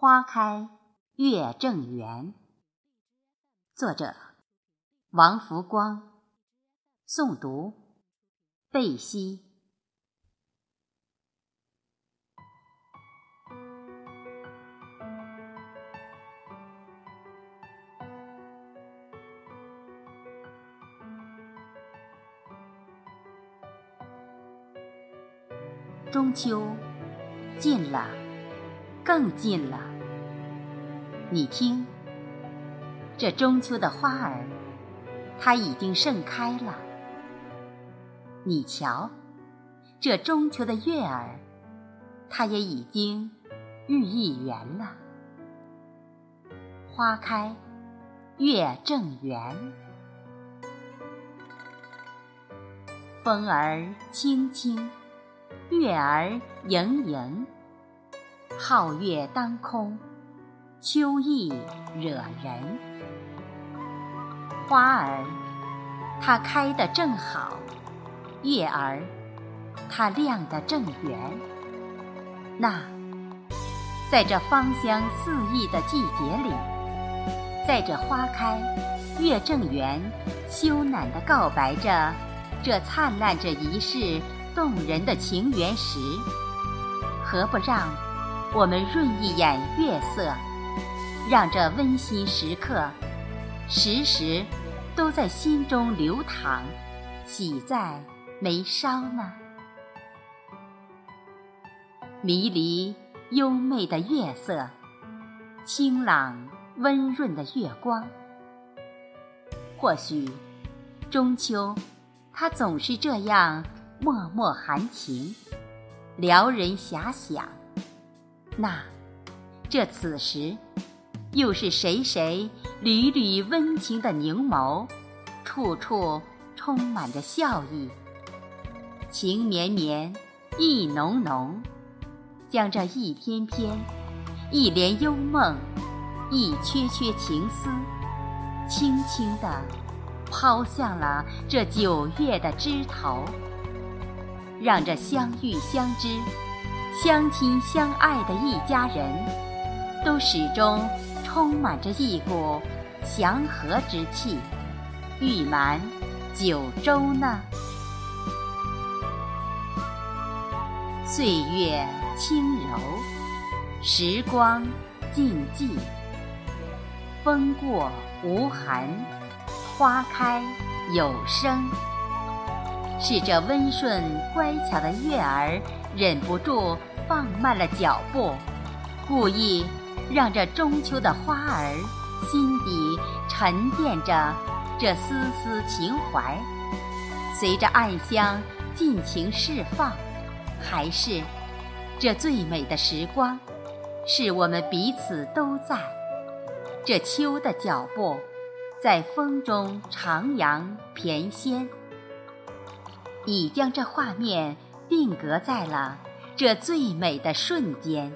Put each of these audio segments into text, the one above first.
花开月正圆。作者：王福光。诵读：贝西。中秋近了，更近了。你听，这中秋的花儿，它已经盛开了。你瞧，这中秋的月儿，它也已经寓意圆了。花开月正圆，风儿轻轻。月儿盈盈，皓月当空，秋意惹人。花儿它开得正好，月儿它亮得正圆。那在这芳香四溢的季节里，在这花开月正圆，羞赧地告白着这灿烂着一世。动人的情缘时，何不让我们润一眼月色，让这温馨时刻时时都在心中流淌，喜在眉梢呢？迷离优美的月色，清朗温润的月光，或许中秋，它总是这样。脉脉含情，撩人遐想。那，这此时，又是谁谁缕缕温情的凝眸，处处充满着笑意。情绵绵，意浓浓，将这一篇篇、一帘幽梦、一阙阙情思，轻轻地抛向了这九月的枝头。让这相遇相知、相亲相爱的一家人，都始终充满着一股祥和之气，誉满九州呢。岁月轻柔，时光静寂，风过无痕，花开有声。是这温顺乖巧的月儿忍不住放慢了脚步，故意让这中秋的花儿心底沉淀着这丝丝情怀，随着暗香尽情释放。还是这最美的时光，是我们彼此都在。这秋的脚步，在风中徜徉翩跹。已将这画面定格在了这最美的瞬间。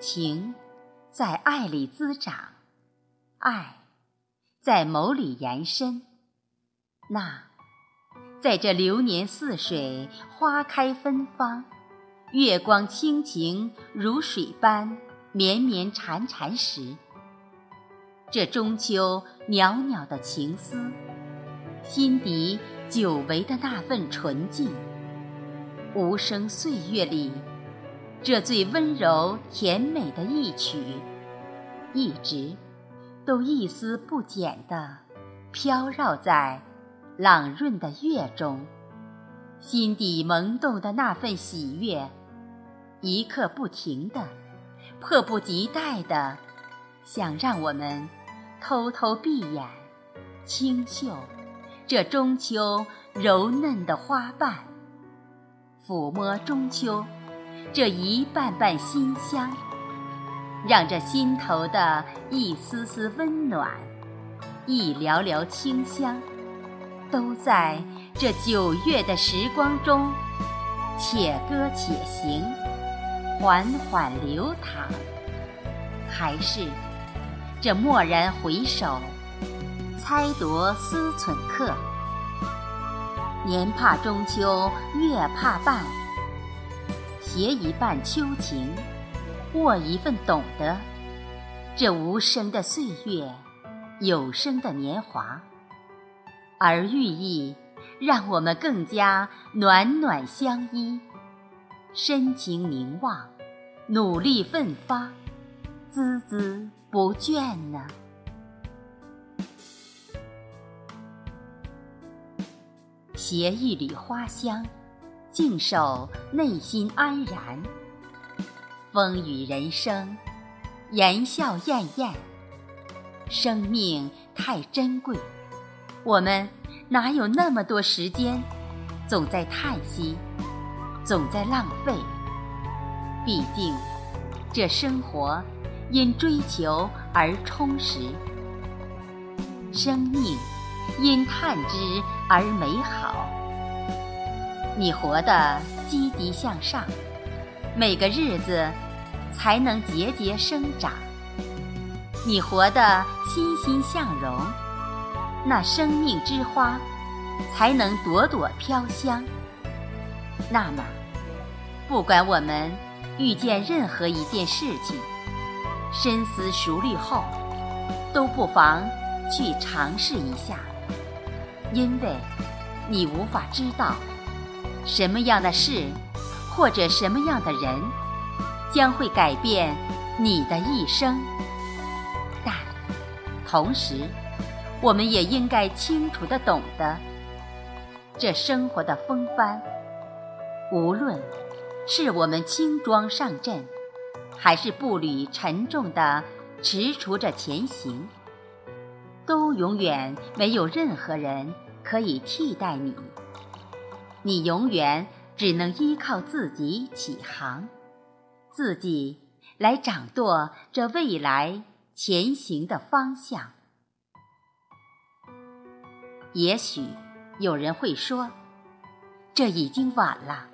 情在爱里滋长，爱在眸里延伸。那在这流年似水、花开芬芳、月光清晴如水般绵绵缠缠时。这中秋袅袅的情思，心底久违的那份纯净，无声岁月里，这最温柔甜美的一曲，一直都一丝不减地飘绕在朗润的月中，心底萌动的那份喜悦，一刻不停的，迫不及待的，想让我们。偷偷闭眼，清嗅这中秋柔嫩的花瓣，抚摸中秋这一瓣瓣馨香，让这心头的一丝丝温暖，一寥寥清香，都在这九月的时光中，且歌且行，缓缓流淌，还是。这蓦然回首，猜度思忖客。年怕中秋月怕半，携一半秋情，握一份懂得。这无声的岁月，有声的年华，而寓意让我们更加暖暖相依，深情凝望，努力奋发，孜孜不倦呢。携一缕花香，静守内心安然。风雨人生。言笑晏晏，生命太珍贵，我们哪有那么多时间，总在叹息，总在浪费。毕竟，这生活因追求而充实，生命因探知而美好。你活得积极向上，每个日子。才能节节生长。你活得欣欣向荣，那生命之花才能朵朵飘香。那么，不管我们遇见任何一件事情，深思熟虑后，都不妨去尝试一下，因为你无法知道什么样的事，或者什么样的人。将会改变你的一生，但同时，我们也应该清楚的懂得，这生活的风帆，无论是我们轻装上阵，还是步履沉重的踟蹰着前行，都永远没有任何人可以替代你。你永远只能依靠自己起航。自己来掌舵这未来前行的方向。也许有人会说，这已经晚了，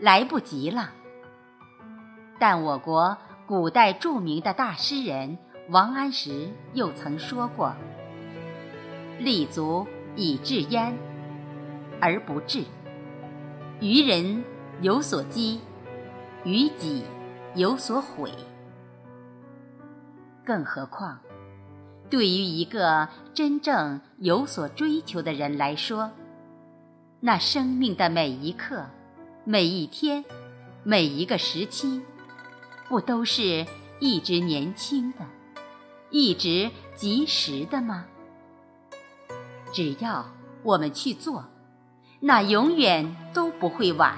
来不及了。但我国古代著名的大诗人王安石又曾说过：“立足以致焉，而不治；于人有所积，于己。”有所毁，更何况，对于一个真正有所追求的人来说，那生命的每一刻、每一天、每一个时期，不都是一直年轻的、一直及时的吗？只要我们去做，那永远都不会晚。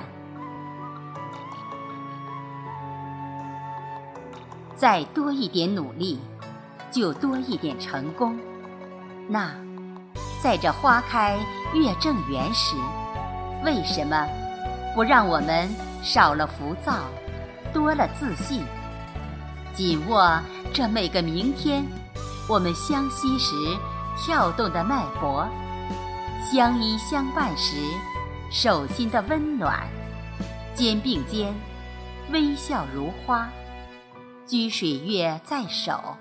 再多一点努力，就多一点成功。那，在这花开月正圆时，为什么不让我们少了浮躁，多了自信？紧握这每个明天，我们相惜时跳动的脉搏，相依相伴时手心的温暖，肩并肩，微笑如花。掬水月在手，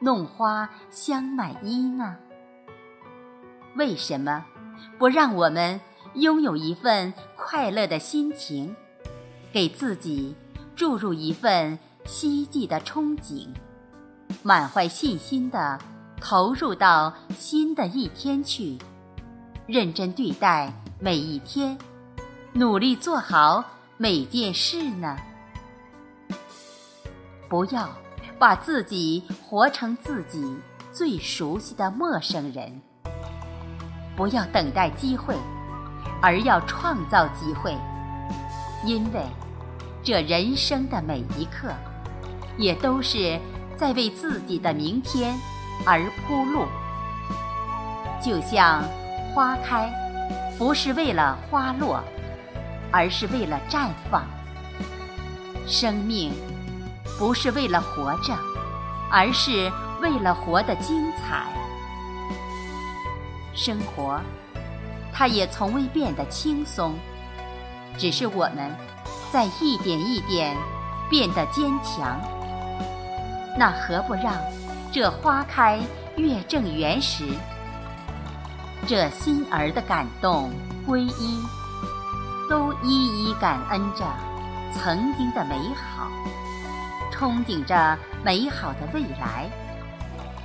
弄花香满衣呢。为什么不让我们拥有一份快乐的心情，给自己注入一份希冀的憧憬，满怀信心的投入到新的一天去，认真对待每一天，努力做好每件事呢？不要把自己活成自己最熟悉的陌生人。不要等待机会，而要创造机会。因为这人生的每一刻，也都是在为自己的明天而铺路。就像花开，不是为了花落，而是为了绽放。生命。不是为了活着，而是为了活得精彩。生活，它也从未变得轻松，只是我们在一点一点变得坚强。那何不让这花开月正圆时，这心儿的感动皈依，都一一感恩着曾经的美好，憧憬着美好的未来，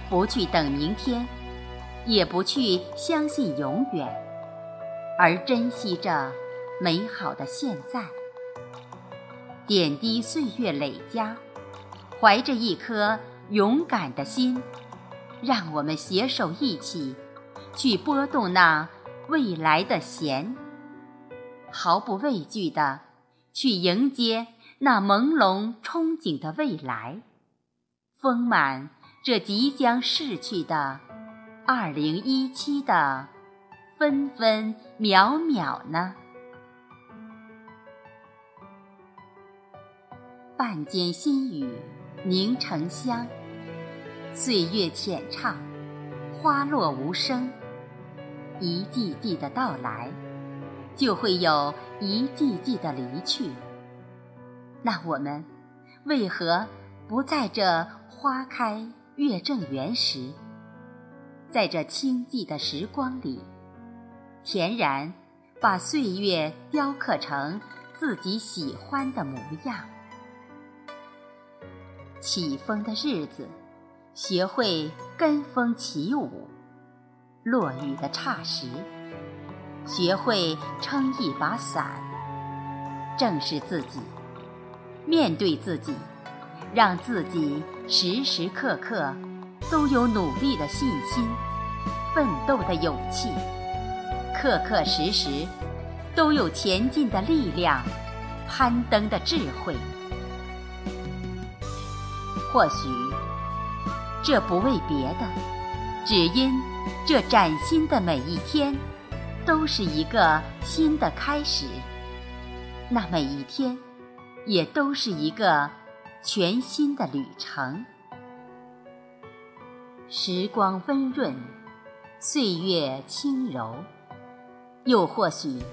不去等明天，也不去相信永远，而珍惜着美好的现在。点滴岁月累加，怀着一颗勇敢的心，让我们携手一起，去拨动那未来的弦，毫不畏惧的去迎接那朦胧憧憬的未来，丰满这即将逝去的二零一七的分分秒秒呢。半间新雨凝成香，岁月浅唱，花落无声。一季季的到来，就会有一季季的离去。那我们为何不在这花开月正圆时，在这清寂的时光里，恬然把岁月雕刻成自己喜欢的模样？起风的日子，学会跟风起舞；落雨的霎时，学会撑一把伞。正视自己，面对自己，让自己时时刻刻都有努力的信心、奋斗的勇气，刻刻时时都有前进的力量、攀登的智慧。或许，这不为别的，只因这崭新的每一天，都是一个新的开始。那每一天，也都是一个全新的旅程。时光温润，岁月轻柔，又或许，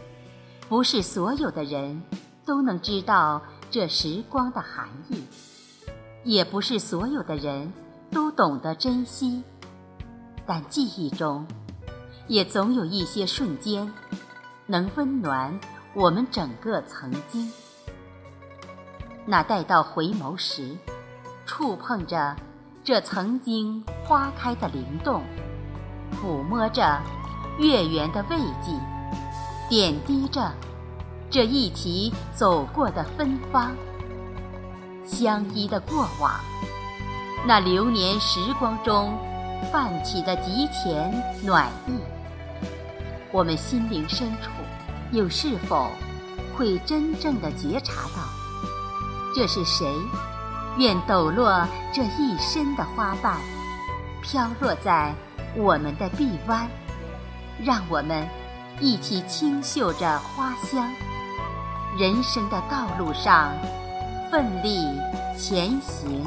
不是所有的人都能知道这时光的含义。也不是所有的人都懂得珍惜，但记忆中，也总有一些瞬间，能温暖我们整个曾经。那待到回眸时，触碰着这曾经花开的灵动，抚摸着月圆的慰藉，点滴着这一起走过的芬芳。相依的过往，那流年时光中泛起的极浅暖意，我们心灵深处又是否会真正的觉察到，这是谁愿抖落这一身的花瓣，飘落在我们的臂弯，让我们一起清嗅着花香，人生的道路上。奋力前行，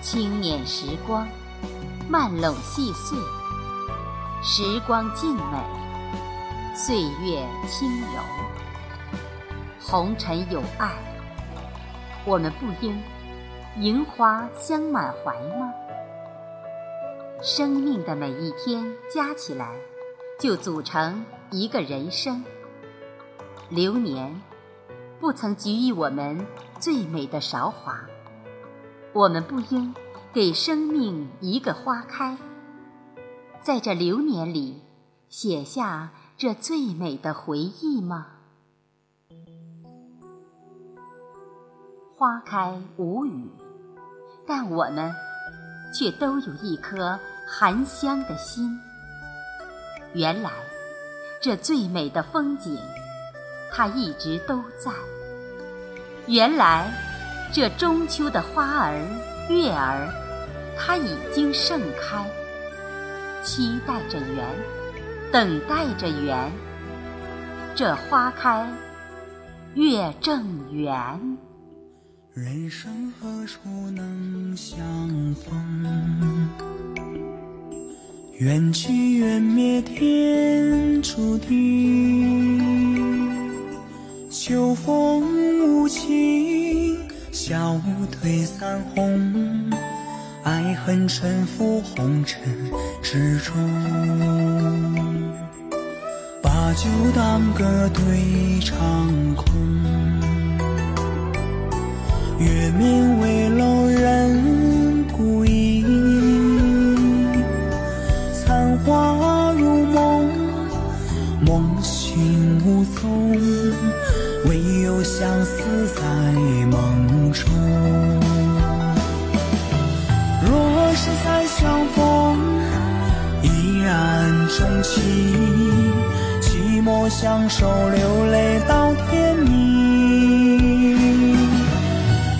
轻捻时光，慢拢细碎，时光静美，岁月轻柔，红尘有爱，我们不应迎花香满怀吗？生命的每一天加起来，就组成一个人生。流年。不曾给予我们最美的韶华，我们不应给生命一个花开，在这流年里写下这最美的回忆吗？花开无语，但我们却都有一颗含香的心。原来，这最美的风景。它一直都在。原来，这中秋的花儿、月儿，它已经盛开，期待着圆，等待着圆。这花开，月正圆。人生何处能相逢？缘起缘灭，天注定。秋风无情，笑褪散红，爱恨沉浮红尘之中。把把酒当歌对长空。月明危楼人孤影，残花如梦，梦醒无踪，唯有相思在梦中。若是再相逢，依然钟情，寂寞相守，流泪到天明。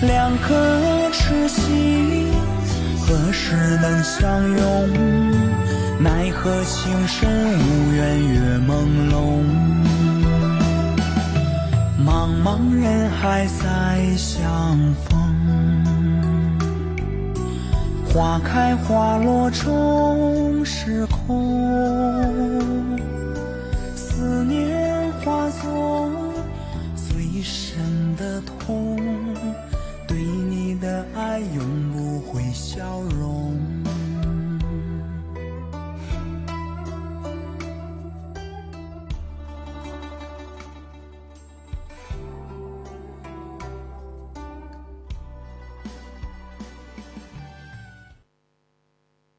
两颗痴心，何时能相拥？奈何情深无缘月朦胧。茫茫人海再相逢，花开花落终是空。思念化作最深的痛，对你的爱永不会消融。